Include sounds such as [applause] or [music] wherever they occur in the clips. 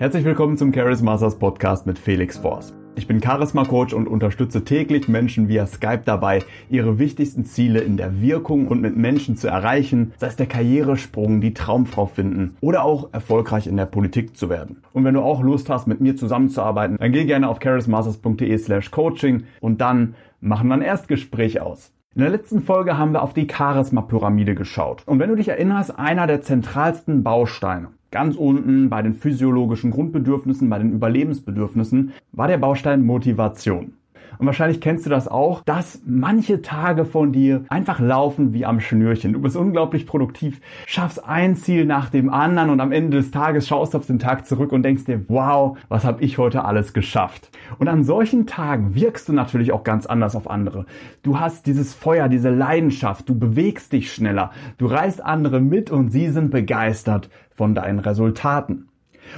Herzlich willkommen zum Charisma Masters Podcast mit Felix Force. Ich bin Charisma Coach und unterstütze täglich Menschen via Skype dabei, ihre wichtigsten Ziele in der Wirkung und mit Menschen zu erreichen, sei es der Karrieresprung, die Traumfrau finden oder auch erfolgreich in der Politik zu werden. Und wenn du auch Lust hast, mit mir zusammenzuarbeiten, dann geh gerne auf charismasters.de slash coaching und dann machen wir ein Erstgespräch aus. In der letzten Folge haben wir auf die Charisma-Pyramide geschaut. Und wenn du dich erinnerst, einer der zentralsten Bausteine Ganz unten bei den physiologischen Grundbedürfnissen, bei den Überlebensbedürfnissen war der Baustein Motivation. Und wahrscheinlich kennst du das auch, dass manche Tage von dir einfach laufen wie am Schnürchen. Du bist unglaublich produktiv, schaffst ein Ziel nach dem anderen und am Ende des Tages schaust du auf den Tag zurück und denkst dir, wow, was habe ich heute alles geschafft? Und an solchen Tagen wirkst du natürlich auch ganz anders auf andere. Du hast dieses Feuer, diese Leidenschaft, du bewegst dich schneller, du reißt andere mit und sie sind begeistert von deinen Resultaten.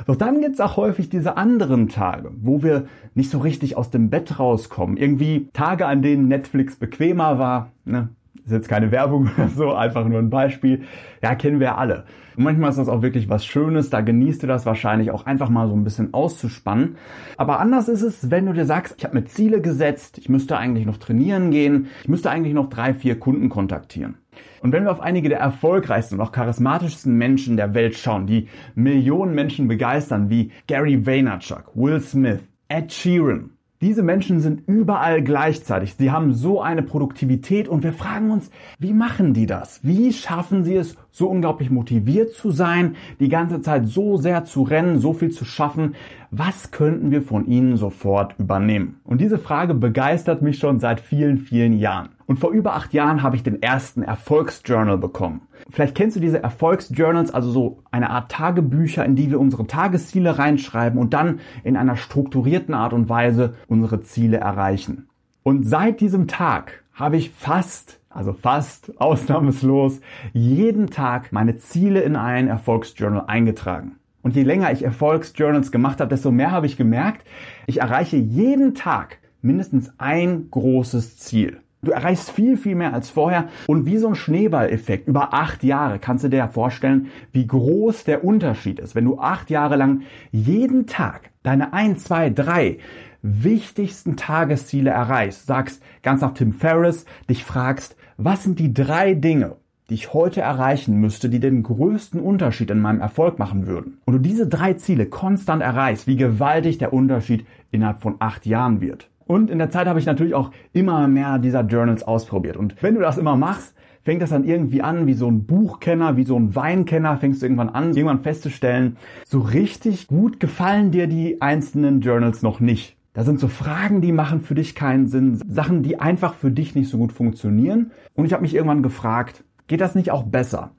Doch dann gibt's auch häufig diese anderen Tage, wo wir nicht so richtig aus dem Bett rauskommen. Irgendwie Tage, an denen Netflix bequemer war. Ne? ist jetzt keine Werbung [laughs] oder so, einfach nur ein Beispiel. Ja, kennen wir alle. Und manchmal ist das auch wirklich was Schönes, da genießt du das wahrscheinlich auch einfach mal so ein bisschen auszuspannen. Aber anders ist es, wenn du dir sagst, ich habe mir Ziele gesetzt, ich müsste eigentlich noch trainieren gehen, ich müsste eigentlich noch drei, vier Kunden kontaktieren. Und wenn wir auf einige der erfolgreichsten und auch charismatischsten Menschen der Welt schauen, die Millionen Menschen begeistern, wie Gary Vaynerchuk, Will Smith, Ed Sheeran, diese Menschen sind überall gleichzeitig. Sie haben so eine Produktivität und wir fragen uns, wie machen die das? Wie schaffen sie es, so unglaublich motiviert zu sein, die ganze Zeit so sehr zu rennen, so viel zu schaffen? Was könnten wir von ihnen sofort übernehmen? Und diese Frage begeistert mich schon seit vielen, vielen Jahren. Und vor über acht Jahren habe ich den ersten Erfolgsjournal bekommen. Vielleicht kennst du diese Erfolgsjournals, also so eine Art Tagebücher, in die wir unsere Tagesziele reinschreiben und dann in einer strukturierten Art und Weise unsere Ziele erreichen. Und seit diesem Tag habe ich fast, also fast [laughs] ausnahmslos, jeden Tag meine Ziele in ein Erfolgsjournal eingetragen. Und je länger ich Erfolgsjournals gemacht habe, desto mehr habe ich gemerkt, ich erreiche jeden Tag mindestens ein großes Ziel. Du erreichst viel, viel mehr als vorher. Und wie so ein Schneeballeffekt über acht Jahre kannst du dir ja vorstellen, wie groß der Unterschied ist, wenn du acht Jahre lang jeden Tag deine ein, zwei, drei wichtigsten Tagesziele erreichst, sagst ganz nach Tim Ferriss, dich fragst, was sind die drei Dinge, die ich heute erreichen müsste, die den größten Unterschied in meinem Erfolg machen würden. Und du diese drei Ziele konstant erreichst, wie gewaltig der Unterschied innerhalb von acht Jahren wird. Und in der Zeit habe ich natürlich auch immer mehr dieser Journals ausprobiert. Und wenn du das immer machst, fängt das dann irgendwie an, wie so ein Buchkenner, wie so ein Weinkenner, fängst du irgendwann an, irgendwann festzustellen, so richtig gut gefallen dir die einzelnen Journals noch nicht. Da sind so Fragen, die machen für dich keinen Sinn, Sachen, die einfach für dich nicht so gut funktionieren. Und ich habe mich irgendwann gefragt, geht das nicht auch besser?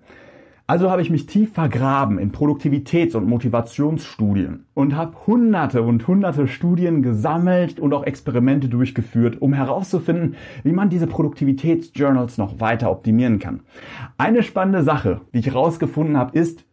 Also habe ich mich tief vergraben in Produktivitäts- und Motivationsstudien und habe hunderte und hunderte Studien gesammelt und auch Experimente durchgeführt, um herauszufinden, wie man diese Produktivitätsjournals noch weiter optimieren kann. Eine spannende Sache, die ich herausgefunden habe, ist,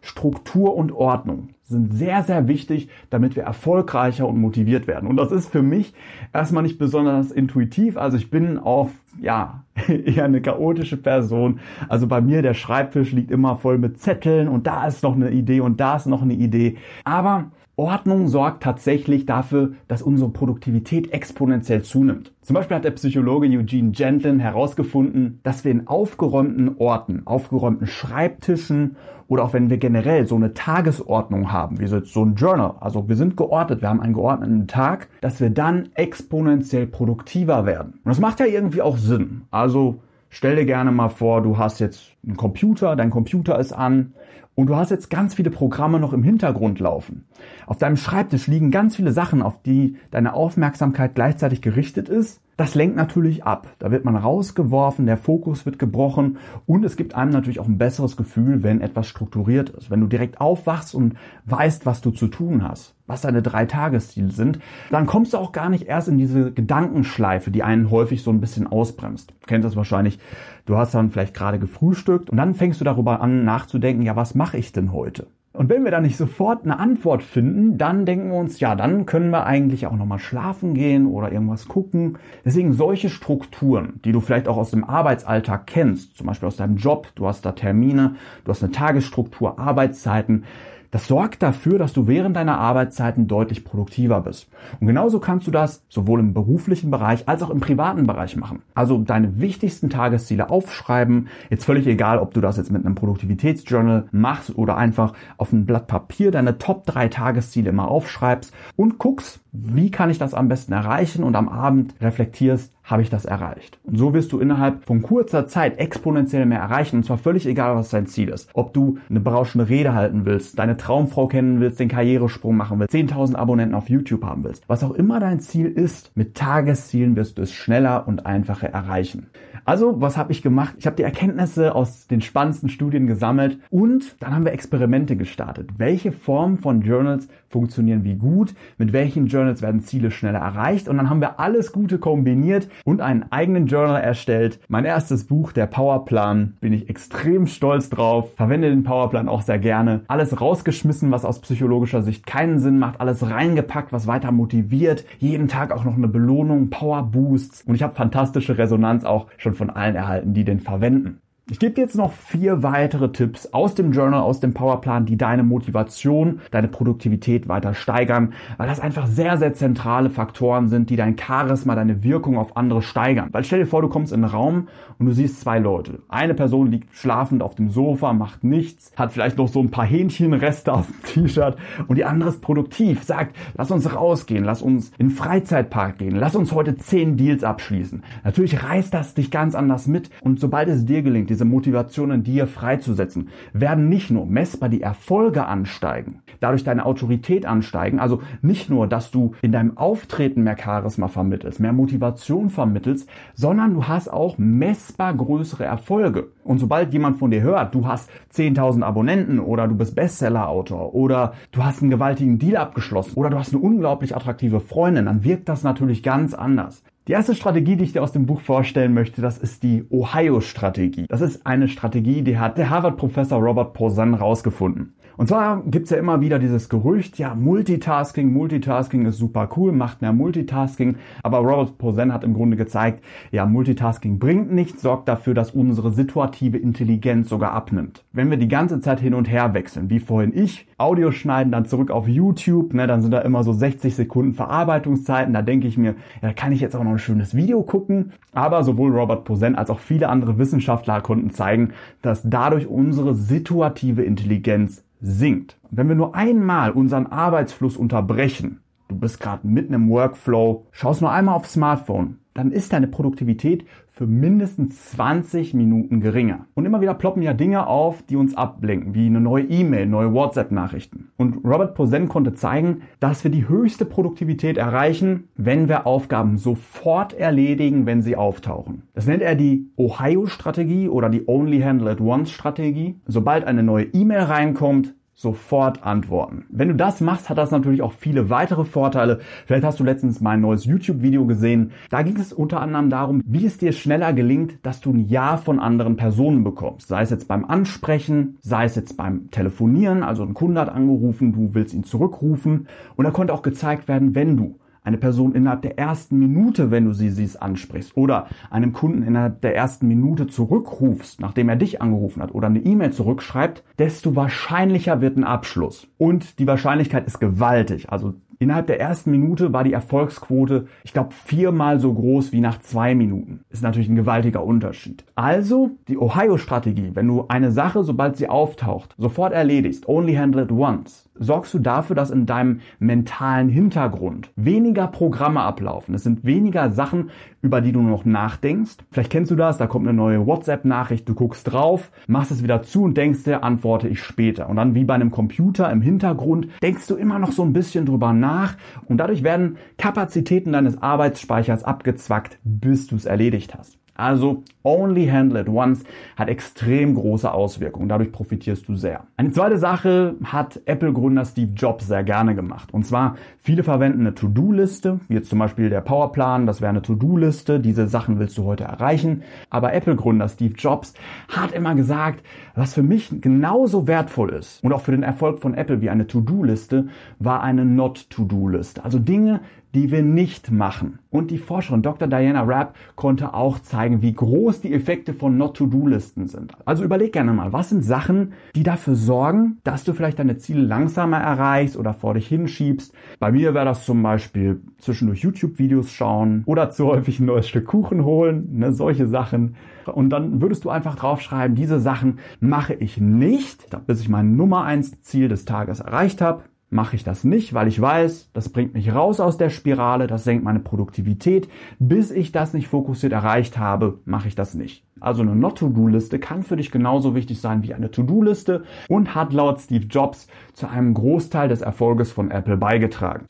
Struktur und Ordnung sind sehr, sehr wichtig, damit wir erfolgreicher und motiviert werden. Und das ist für mich erstmal nicht besonders intuitiv. Also ich bin auch, ja, [laughs] eher eine chaotische Person. Also bei mir der Schreibtisch liegt immer voll mit Zetteln und da ist noch eine Idee und da ist noch eine Idee. Aber Ordnung sorgt tatsächlich dafür, dass unsere Produktivität exponentiell zunimmt. Zum Beispiel hat der Psychologe Eugene Gentlin herausgefunden, dass wir in aufgeräumten Orten, aufgeräumten Schreibtischen oder auch wenn wir generell so eine Tagesordnung haben, wie so ein Journal, also wir sind geordnet, wir haben einen geordneten Tag, dass wir dann exponentiell produktiver werden. Und das macht ja irgendwie auch Sinn. Also stell dir gerne mal vor, du hast jetzt einen Computer, dein Computer ist an und du hast jetzt ganz viele Programme noch im Hintergrund laufen. Auf deinem Schreibtisch liegen ganz viele Sachen, auf die deine Aufmerksamkeit gleichzeitig gerichtet ist. Das lenkt natürlich ab. Da wird man rausgeworfen, der Fokus wird gebrochen und es gibt einem natürlich auch ein besseres Gefühl, wenn etwas strukturiert ist. Wenn du direkt aufwachst und weißt, was du zu tun hast, was deine drei Tagesziele sind, dann kommst du auch gar nicht erst in diese Gedankenschleife, die einen häufig so ein bisschen ausbremst. Du kennst das wahrscheinlich. Du hast dann vielleicht gerade gefrühstückt und dann fängst du darüber an nachzudenken, ja, was mache ich denn heute? Und wenn wir da nicht sofort eine Antwort finden, dann denken wir uns, ja, dann können wir eigentlich auch nochmal schlafen gehen oder irgendwas gucken. Deswegen solche Strukturen, die du vielleicht auch aus dem Arbeitsalltag kennst, zum Beispiel aus deinem Job, du hast da Termine, du hast eine Tagesstruktur, Arbeitszeiten, Das sorgt dafür, dass du während deiner Arbeitszeiten deutlich produktiver bist. Und genauso kannst du das sowohl im beruflichen Bereich als auch im privaten Bereich machen. Also deine wichtigsten Tagesziele aufschreiben. Jetzt völlig egal, ob du das jetzt mit einem Produktivitätsjournal machst oder einfach auf ein Blatt Papier deine Top 3 Tagesziele immer aufschreibst und guckst, wie kann ich das am besten erreichen und am Abend reflektierst, habe ich das erreicht. Und so wirst du innerhalb von kurzer Zeit exponentiell mehr erreichen und zwar völlig egal, was dein Ziel ist. Ob du eine berauschende Rede halten willst, deine Traumfrau kennen willst, den Karrieresprung machen willst, 10.000 Abonnenten auf YouTube haben willst. Was auch immer dein Ziel ist, mit Tageszielen wirst du es schneller und einfacher erreichen. Also, was habe ich gemacht? Ich habe die Erkenntnisse aus den spannendsten Studien gesammelt und dann haben wir Experimente gestartet. Welche Formen von Journals funktionieren wie gut? Mit welchen Journals werden Ziele schneller erreicht? Und dann haben wir alles Gute kombiniert und einen eigenen Journal erstellt. Mein erstes Buch, der Powerplan, bin ich extrem stolz drauf. Verwende den Powerplan auch sehr gerne. Alles rausgeschmissen, was aus psychologischer Sicht keinen Sinn macht. Alles reingepackt, was weiter motiviert. Jeden Tag auch noch eine Belohnung, Power Boosts. Und ich habe fantastische Resonanz auch schon von allen erhalten, die den verwenden. Ich gebe dir jetzt noch vier weitere Tipps aus dem Journal, aus dem Powerplan, die deine Motivation, deine Produktivität weiter steigern, weil das einfach sehr, sehr zentrale Faktoren sind, die dein Charisma, deine Wirkung auf andere steigern. Weil stell dir vor, du kommst in einen Raum und du siehst zwei Leute. Eine Person liegt schlafend auf dem Sofa, macht nichts, hat vielleicht noch so ein paar Hähnchenreste auf dem T-Shirt und die andere ist produktiv, sagt, lass uns rausgehen, lass uns in den Freizeitpark gehen, lass uns heute zehn Deals abschließen. Natürlich reißt das dich ganz anders mit und sobald es dir gelingt, diese Motivation in dir freizusetzen, werden nicht nur messbar die Erfolge ansteigen, dadurch deine Autorität ansteigen, also nicht nur, dass du in deinem Auftreten mehr Charisma vermittelst, mehr Motivation vermittelst, sondern du hast auch messbar größere Erfolge. Und sobald jemand von dir hört, du hast 10.000 Abonnenten oder du bist Bestseller-Autor oder du hast einen gewaltigen Deal abgeschlossen oder du hast eine unglaublich attraktive Freundin, dann wirkt das natürlich ganz anders. Die erste Strategie, die ich dir aus dem Buch vorstellen möchte, das ist die Ohio-Strategie. Das ist eine Strategie, die hat der Harvard-Professor Robert Porzan rausgefunden. Und zwar gibt's ja immer wieder dieses Gerücht, ja, Multitasking, Multitasking ist super cool, macht mehr Multitasking. Aber Robert Posen hat im Grunde gezeigt, ja, Multitasking bringt nichts, sorgt dafür, dass unsere situative Intelligenz sogar abnimmt. Wenn wir die ganze Zeit hin und her wechseln, wie vorhin ich, Audio schneiden, dann zurück auf YouTube, ne, dann sind da immer so 60 Sekunden Verarbeitungszeiten, da denke ich mir, ja, da kann ich jetzt auch noch ein schönes Video gucken. Aber sowohl Robert Posen als auch viele andere Wissenschaftler konnten zeigen, dass dadurch unsere situative Intelligenz sinkt. Wenn wir nur einmal unseren Arbeitsfluss unterbrechen, du bist gerade mitten im Workflow, schaust nur einmal aufs Smartphone, dann ist deine Produktivität für mindestens 20 Minuten geringer. Und immer wieder ploppen ja Dinge auf, die uns ablenken, wie eine neue E-Mail, neue WhatsApp-Nachrichten. Und Robert Posen konnte zeigen, dass wir die höchste Produktivität erreichen, wenn wir Aufgaben sofort erledigen, wenn sie auftauchen. Das nennt er die Ohio-Strategie oder die Only Handle at Once-Strategie. Sobald eine neue E-Mail reinkommt, sofort antworten. Wenn du das machst, hat das natürlich auch viele weitere Vorteile. Vielleicht hast du letztens mein neues YouTube-Video gesehen. Da ging es unter anderem darum, wie es dir schneller gelingt, dass du ein Ja von anderen Personen bekommst. Sei es jetzt beim Ansprechen, sei es jetzt beim Telefonieren, also ein Kunde hat angerufen, du willst ihn zurückrufen. Und da konnte auch gezeigt werden, wenn du eine Person innerhalb der ersten Minute, wenn du sie siehst, ansprichst oder einem Kunden innerhalb der ersten Minute zurückrufst, nachdem er dich angerufen hat oder eine E-Mail zurückschreibt, desto wahrscheinlicher wird ein Abschluss. Und die Wahrscheinlichkeit ist gewaltig. Also Innerhalb der ersten Minute war die Erfolgsquote, ich glaube, viermal so groß wie nach zwei Minuten. Ist natürlich ein gewaltiger Unterschied. Also die Ohio-Strategie, wenn du eine Sache, sobald sie auftaucht, sofort erledigst, only handle it once, sorgst du dafür, dass in deinem mentalen Hintergrund weniger Programme ablaufen. Es sind weniger Sachen, über die du noch nachdenkst. Vielleicht kennst du das, da kommt eine neue WhatsApp-Nachricht, du guckst drauf, machst es wieder zu und denkst dir, antworte ich später. Und dann wie bei einem Computer im Hintergrund denkst du immer noch so ein bisschen drüber nach und dadurch werden Kapazitäten deines Arbeitsspeichers abgezwackt, bis du es erledigt hast. Also only handle it once hat extrem große Auswirkungen. Dadurch profitierst du sehr. Eine zweite Sache hat Apple-Gründer Steve Jobs sehr gerne gemacht. Und zwar, viele verwenden eine To-Do-Liste, wie jetzt zum Beispiel der Powerplan, das wäre eine To-Do-Liste. Diese Sachen willst du heute erreichen. Aber Apple-Gründer Steve Jobs hat immer gesagt, was für mich genauso wertvoll ist und auch für den Erfolg von Apple wie eine To-Do-Liste, war eine Not-To-Do-Liste. Also Dinge, die wir nicht machen. Und die Forscherin Dr. Diana Rapp konnte auch zeigen, wie groß die Effekte von Not-to-Do-Listen sind. Also überleg gerne mal, was sind Sachen, die dafür sorgen, dass du vielleicht deine Ziele langsamer erreichst oder vor dich hinschiebst. Bei mir wäre das zum Beispiel zwischendurch YouTube-Videos schauen oder zu häufig ein neues Stück Kuchen holen, ne, solche Sachen. Und dann würdest du einfach draufschreiben, diese Sachen mache ich nicht, bis ich mein Nummer eins Ziel des Tages erreicht habe mache ich das nicht, weil ich weiß, das bringt mich raus aus der Spirale, das senkt meine Produktivität. Bis ich das nicht fokussiert erreicht habe, mache ich das nicht. Also eine Not-to-Do-Liste kann für dich genauso wichtig sein wie eine To-Do-Liste und hat laut Steve Jobs zu einem Großteil des Erfolges von Apple beigetragen.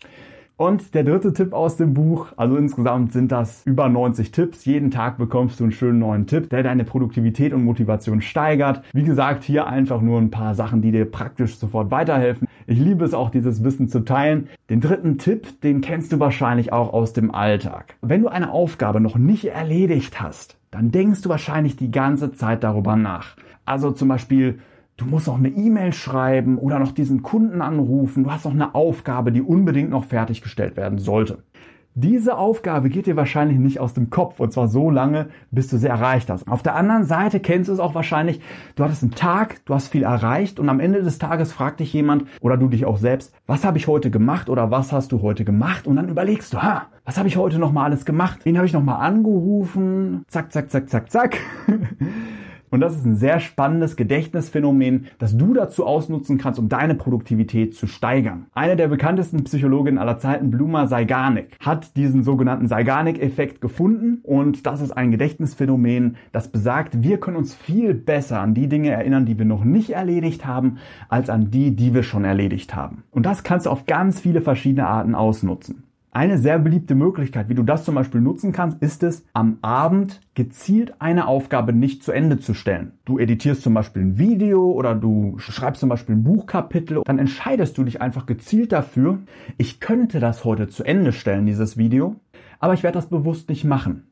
Und der dritte Tipp aus dem Buch, also insgesamt sind das über 90 Tipps. Jeden Tag bekommst du einen schönen neuen Tipp, der deine Produktivität und Motivation steigert. Wie gesagt, hier einfach nur ein paar Sachen, die dir praktisch sofort weiterhelfen. Ich liebe es auch, dieses Wissen zu teilen. Den dritten Tipp, den kennst du wahrscheinlich auch aus dem Alltag. Wenn du eine Aufgabe noch nicht erledigt hast, dann denkst du wahrscheinlich die ganze Zeit darüber nach. Also zum Beispiel, du musst noch eine E-Mail schreiben oder noch diesen Kunden anrufen, du hast noch eine Aufgabe, die unbedingt noch fertiggestellt werden sollte. Diese Aufgabe geht dir wahrscheinlich nicht aus dem Kopf und zwar so lange, bis du sie erreicht hast. Auf der anderen Seite kennst du es auch wahrscheinlich, du hattest einen Tag, du hast viel erreicht und am Ende des Tages fragt dich jemand oder du dich auch selbst, was habe ich heute gemacht oder was hast du heute gemacht und dann überlegst du, ha, was habe ich heute nochmal alles gemacht? Wen habe ich nochmal angerufen? Zack, zack, zack, zack, zack. [laughs] Und das ist ein sehr spannendes Gedächtnisphänomen, das du dazu ausnutzen kannst, um deine Produktivität zu steigern. Eine der bekanntesten Psychologinnen aller Zeiten, Bluma Seigarnik, hat diesen sogenannten Seigarnik-Effekt gefunden und das ist ein Gedächtnisphänomen, das besagt, wir können uns viel besser an die Dinge erinnern, die wir noch nicht erledigt haben, als an die, die wir schon erledigt haben. Und das kannst du auf ganz viele verschiedene Arten ausnutzen. Eine sehr beliebte Möglichkeit, wie du das zum Beispiel nutzen kannst, ist es, am Abend gezielt eine Aufgabe nicht zu Ende zu stellen. Du editierst zum Beispiel ein Video oder du schreibst zum Beispiel ein Buchkapitel, dann entscheidest du dich einfach gezielt dafür, ich könnte das heute zu Ende stellen, dieses Video, aber ich werde das bewusst nicht machen.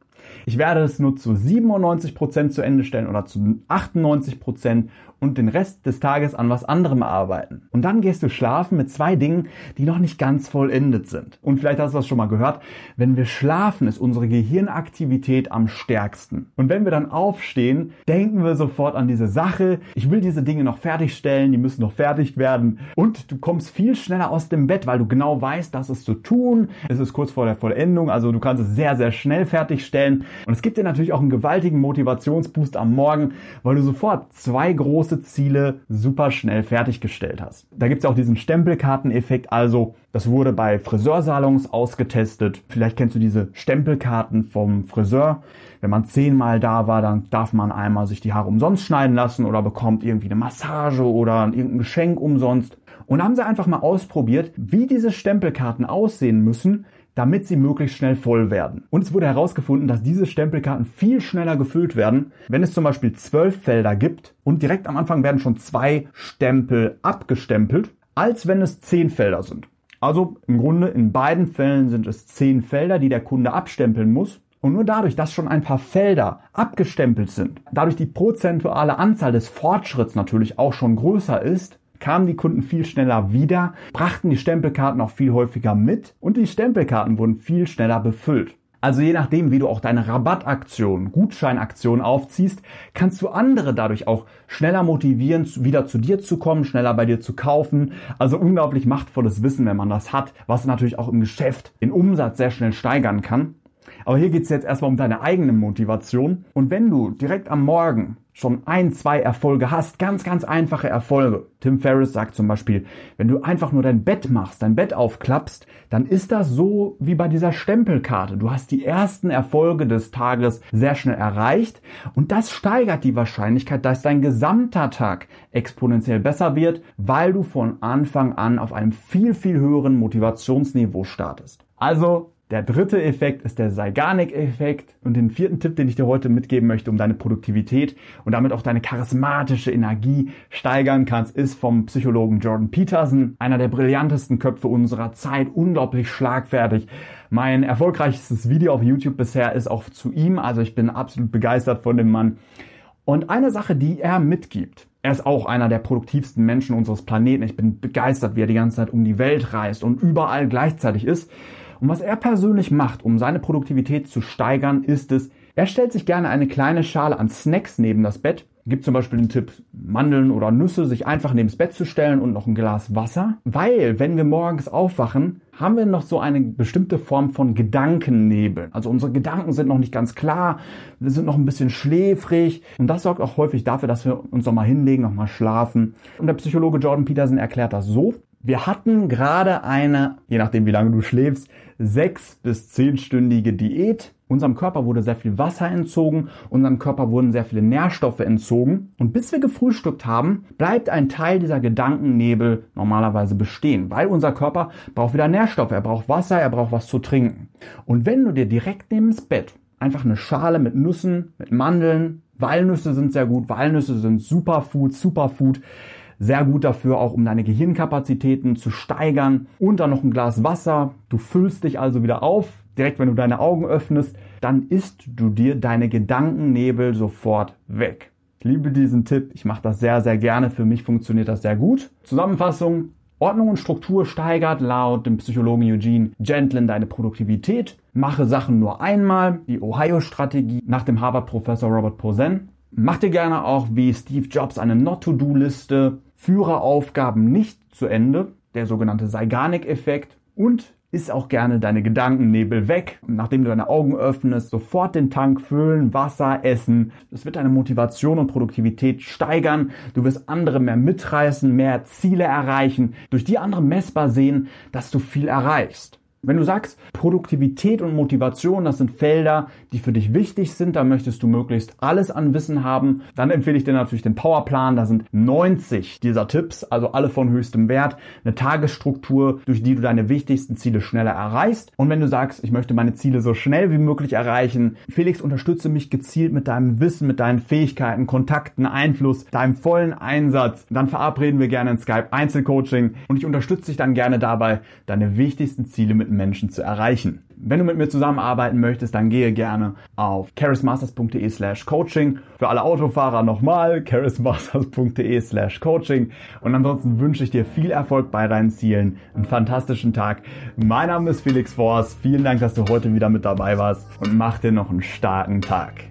Ich werde es nur zu 97% zu Ende stellen oder zu 98% und den Rest des Tages an was anderem arbeiten. Und dann gehst du schlafen mit zwei Dingen, die noch nicht ganz vollendet sind. Und vielleicht hast du das schon mal gehört. Wenn wir schlafen, ist unsere Gehirnaktivität am stärksten. Und wenn wir dann aufstehen, denken wir sofort an diese Sache. Ich will diese Dinge noch fertigstellen, die müssen noch fertig werden. Und du kommst viel schneller aus dem Bett, weil du genau weißt, das ist zu tun. Es ist kurz vor der Vollendung, also du kannst es sehr, sehr schnell fertigstellen. Und es gibt dir natürlich auch einen gewaltigen Motivationsboost am Morgen, weil du sofort zwei große große Ziele super schnell fertiggestellt hast. Da gibt es auch diesen Stempelkarteneffekt, also das wurde bei Friseursalons ausgetestet. Vielleicht kennst du diese Stempelkarten vom Friseur. Wenn man zehnmal da war, dann darf man einmal sich die Haare umsonst schneiden lassen oder bekommt irgendwie eine Massage oder irgendein Geschenk umsonst. Und haben sie einfach mal ausprobiert, wie diese Stempelkarten aussehen müssen, damit sie möglichst schnell voll werden. Und es wurde herausgefunden, dass diese Stempelkarten viel schneller gefüllt werden, wenn es zum Beispiel zwölf Felder gibt und direkt am Anfang werden schon zwei Stempel abgestempelt, als wenn es zehn Felder sind. Also im Grunde in beiden Fällen sind es zehn Felder, die der Kunde abstempeln muss. Und nur dadurch, dass schon ein paar Felder abgestempelt sind, dadurch die prozentuale Anzahl des Fortschritts natürlich auch schon größer ist, kamen die Kunden viel schneller wieder, brachten die Stempelkarten auch viel häufiger mit und die Stempelkarten wurden viel schneller befüllt. Also je nachdem, wie du auch deine Rabattaktion, Gutscheinaktion aufziehst, kannst du andere dadurch auch schneller motivieren, wieder zu dir zu kommen, schneller bei dir zu kaufen. Also unglaublich machtvolles Wissen, wenn man das hat, was natürlich auch im Geschäft den Umsatz sehr schnell steigern kann. Aber hier geht es jetzt erstmal um deine eigene Motivation. Und wenn du direkt am Morgen schon ein, zwei Erfolge hast, ganz, ganz einfache Erfolge. Tim Ferriss sagt zum Beispiel, wenn du einfach nur dein Bett machst, dein Bett aufklappst, dann ist das so wie bei dieser Stempelkarte. Du hast die ersten Erfolge des Tages sehr schnell erreicht und das steigert die Wahrscheinlichkeit, dass dein gesamter Tag exponentiell besser wird, weil du von Anfang an auf einem viel, viel höheren Motivationsniveau startest. Also der dritte Effekt ist der Zeigarnik-Effekt. Und den vierten Tipp, den ich dir heute mitgeben möchte, um deine Produktivität und damit auch deine charismatische Energie steigern kannst, ist vom Psychologen Jordan Peterson, einer der brillantesten Köpfe unserer Zeit, unglaublich schlagfertig. Mein erfolgreichstes Video auf YouTube bisher ist auch zu ihm, also ich bin absolut begeistert von dem Mann. Und eine Sache, die er mitgibt, er ist auch einer der produktivsten Menschen unseres Planeten. Ich bin begeistert, wie er die ganze Zeit um die Welt reist und überall gleichzeitig ist. Und was er persönlich macht, um seine Produktivität zu steigern, ist es, er stellt sich gerne eine kleine Schale an Snacks neben das Bett gibt zum Beispiel den Tipp, Mandeln oder Nüsse sich einfach neben das Bett zu stellen und noch ein Glas Wasser. Weil, wenn wir morgens aufwachen, haben wir noch so eine bestimmte Form von Gedankennebel. Also unsere Gedanken sind noch nicht ganz klar, wir sind noch ein bisschen schläfrig und das sorgt auch häufig dafür, dass wir uns noch mal hinlegen, noch mal schlafen. Und der Psychologe Jordan Peterson erklärt das so. Wir hatten gerade eine, je nachdem wie lange du schläfst, sechs bis zehnstündige Diät Unserem Körper wurde sehr viel Wasser entzogen, unserem Körper wurden sehr viele Nährstoffe entzogen. Und bis wir gefrühstückt haben, bleibt ein Teil dieser Gedankennebel normalerweise bestehen, weil unser Körper braucht wieder Nährstoffe, er braucht Wasser, er braucht was zu trinken. Und wenn du dir direkt neben das Bett einfach eine Schale mit Nüssen, mit Mandeln, Walnüsse sind sehr gut, Walnüsse sind Superfood, Superfood, sehr gut dafür, auch um deine Gehirnkapazitäten zu steigern. Und dann noch ein Glas Wasser. Du füllst dich also wieder auf, direkt wenn du deine Augen öffnest, dann isst du dir deine Gedankennebel sofort weg. Ich liebe diesen Tipp, ich mache das sehr, sehr gerne, für mich funktioniert das sehr gut. Zusammenfassung, Ordnung und Struktur steigert laut dem Psychologen Eugene Gentlin deine Produktivität. Mache Sachen nur einmal, die Ohio-Strategie nach dem Harvard-Professor Robert Posen. Mach dir gerne auch wie Steve Jobs eine Not-to-Do-Liste. Führe Aufgaben nicht zu Ende, der sogenannte Zeigarnik-Effekt. Und ist auch gerne deine Gedankennebel weg. Nachdem du deine Augen öffnest, sofort den Tank füllen, Wasser essen. Das wird deine Motivation und Produktivität steigern. Du wirst andere mehr mitreißen, mehr Ziele erreichen, durch die andere messbar sehen, dass du viel erreichst. Wenn du sagst, Produktivität und Motivation, das sind Felder, die für dich wichtig sind, da möchtest du möglichst alles an Wissen haben, dann empfehle ich dir natürlich den Powerplan. Da sind 90 dieser Tipps, also alle von höchstem Wert, eine Tagesstruktur, durch die du deine wichtigsten Ziele schneller erreichst. Und wenn du sagst, ich möchte meine Ziele so schnell wie möglich erreichen, Felix, unterstütze mich gezielt mit deinem Wissen, mit deinen Fähigkeiten, Kontakten, Einfluss, deinem vollen Einsatz, dann verabreden wir gerne ein Skype Einzelcoaching und ich unterstütze dich dann gerne dabei, deine wichtigsten Ziele mit Menschen zu erreichen. Wenn du mit mir zusammenarbeiten möchtest, dann gehe gerne auf charismasters.de slash coaching. Für alle Autofahrer nochmal charismasters.de slash coaching. Und ansonsten wünsche ich dir viel Erfolg bei deinen Zielen, einen fantastischen Tag. Mein Name ist Felix Forst. Vielen Dank, dass du heute wieder mit dabei warst und mach dir noch einen starken Tag.